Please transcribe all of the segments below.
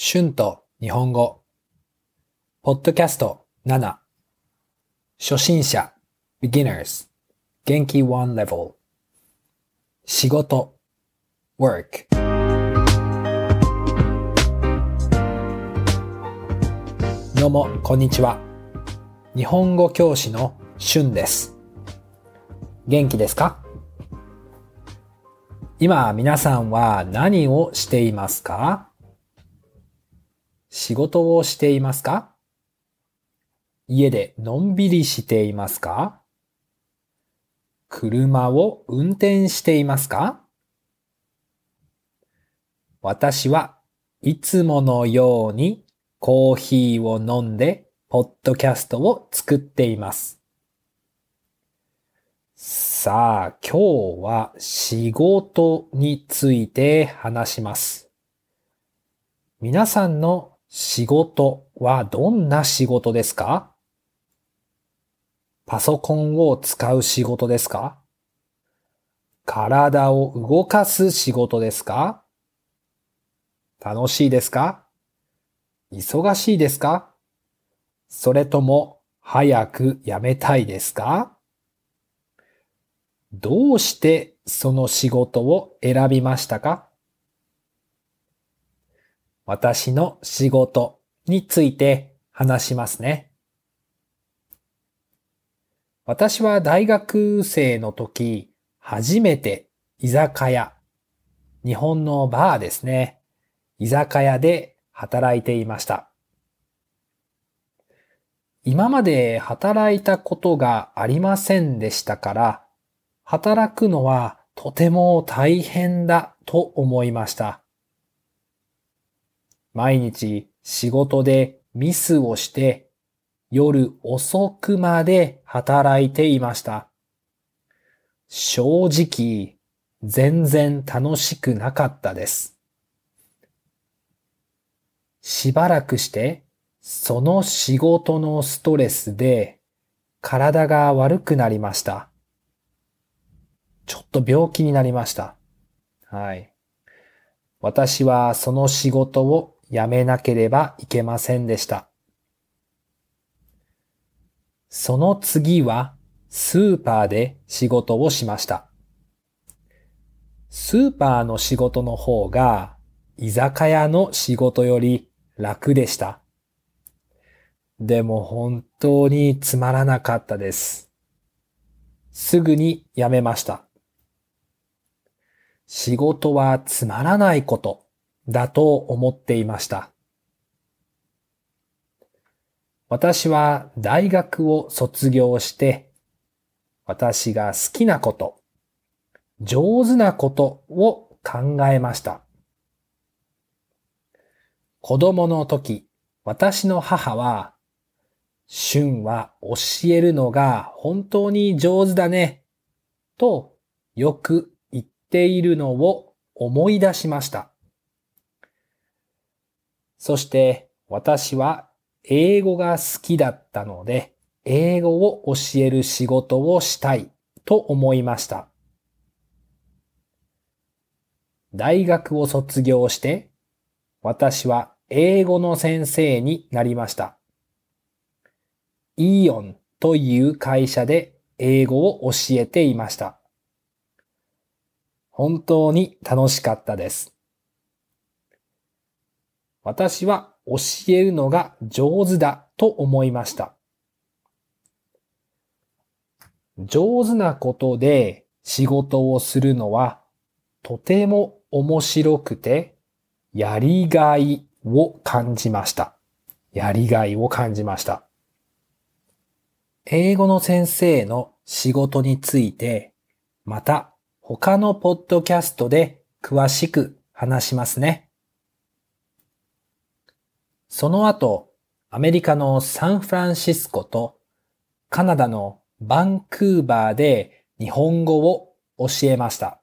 春と日本語。ポッドキャスト7。初心者。beginners 元気。one level 仕事。work どうもこんにちは。日本語教師の春です。元気ですか？今皆さんは何をしていますか？仕事をしていますか？家でのんびりしていますか？車を運転していますか？私はいつものようにコーヒーを飲んでポッドキャストを作っています。さあ、今日は仕事について話します。皆さんの仕事はどんな仕事ですか？パソコンを使う仕事ですか？体を動かす仕事ですか？楽しいですか？忙しいですか？それとも早く辞めたいですか？どうしてその仕事を選びましたか？私の仕事について話しますね。私は大学生の時、初めて居酒屋、日本のバーですね。居酒屋で働いていました。今まで働いたことがありませんでしたから、働くのはとても大変だと思いました。毎日仕事でミスをして夜遅くまで働いていました。正直、全然楽しくなかったです。しばらくして、その仕事のストレスで体が悪くなりました。ちょっと病気になりました。はい。私はその仕事をやめなければいけませんでした。その次はスーパーで仕事をしました。スーパーの仕事の方が居酒屋の仕事より楽でした。でも本当につまらなかったです。すぐに辞めました。仕事はつまらないことだと思っていました。私は大学を卒業して、私が好きなこと、上手なことを考えました。子供の時、私の母は、春は教えるのが本当に上手だね、とよく言っているのを思い出しました。そして私は英語が好きだったので、英語を教える仕事をしたいと思いました。大学を卒業して、私は英語の先生になりました。イオンという会社で英語を教えていました。本当に楽しかったです。私は教えるのが上手だと思いました。上手なことで仕事をするのはとても面白くてやりがいを感じました。やりがいを感じました。英語の先生の仕事についてまた他のポッドキャストで詳しく話しますね。その後、アメリカのサンフランシスコとカナダのバンクーバーで日本語を教えました。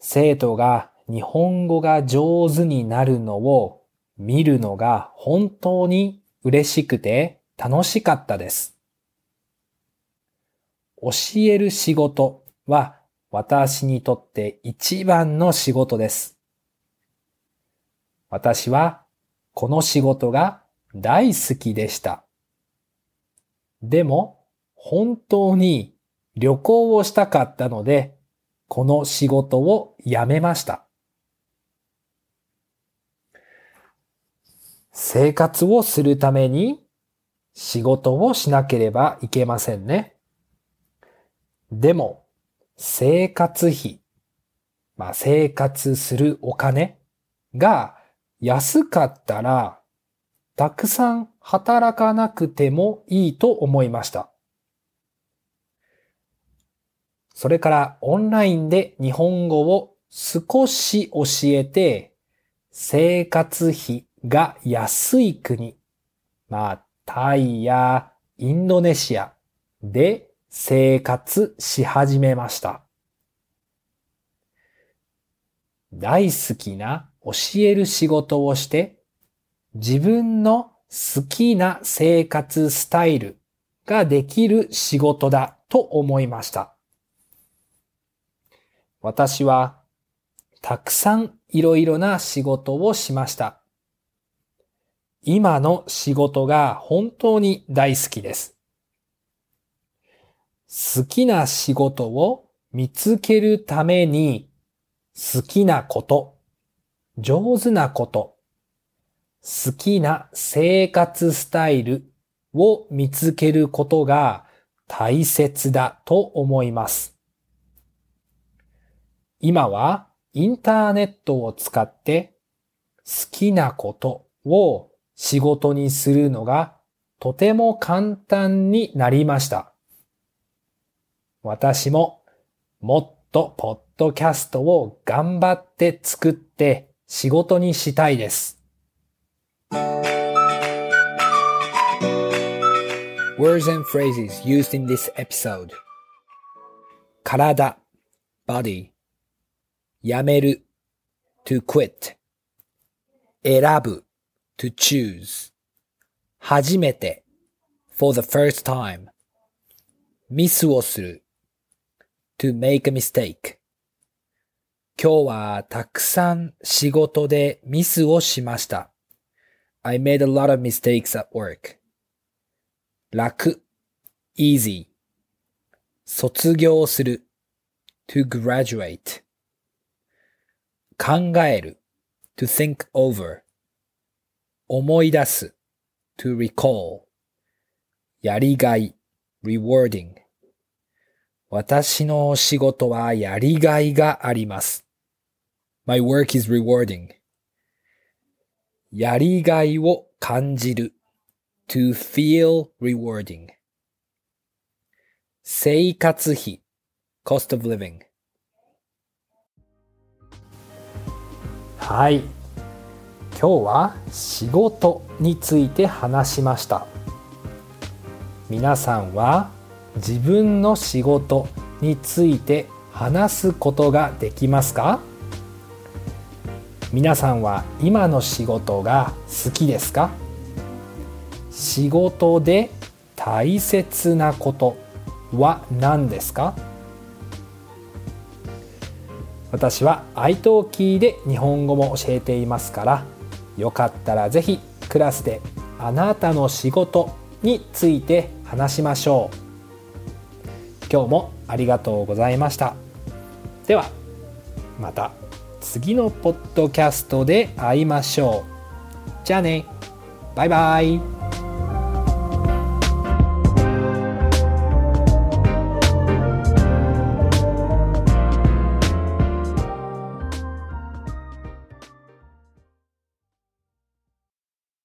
生徒が日本語が上手になるのを見るのが本当に嬉しくて楽しかったです。教える仕事は私にとって一番の仕事です。私はこの仕事が大好きでした。でも本当に旅行をしたかったので、この仕事を辞めました。生活をするために仕事をしなければいけませんね。でも、生活費、まあ生活するお金が安かったら、たくさん働かなくてもいいと思いました。それからオンラインで日本語を少し教えて、生活費が安い国、まあ、タイやインドネシアで生活し始めました。大好きな教える仕事をして、自分の好きな生活スタイルができる仕事だと思いました。私はたくさんいろいろな仕事をしました。今の仕事が本当に大好きです。好きな仕事を見つけるために好きなこと、上手なこと、好きな生活スタイルを見つけることが大切だと思います。今はインターネットを使って好きなことを仕事にするのがとても簡単になりました。私ももっとポッドキャストを頑張って作って仕事にしたいです。Words and phrases used in this episode 体 body やめる to quit 選ぶ to choose 初めて for the first time ミスをする to make a mistake 今日はたくさん仕事でミスをしました。I made a lot of mistakes at work. 楽 easy 卒業する to graduate 考える to think over 思い出す to recall やりがい rewarding 私の仕事はやりがいがあります。My work is rewarding. やりがいを感じる to feel rewarding. 生活費 cost of living. はい。今日は仕事について話しました。皆さんは自分の仕事について話すことができますか？皆さんは今の仕事が好きですか？仕事で大切なことは何ですか？私は iTalki で日本語も教えていますからよかったらぜひクラスであなたの仕事について話しましょう。今日もありがとうございました。ではまた。次のポッドキャストで会いましょう。じゃあね。バイバイ。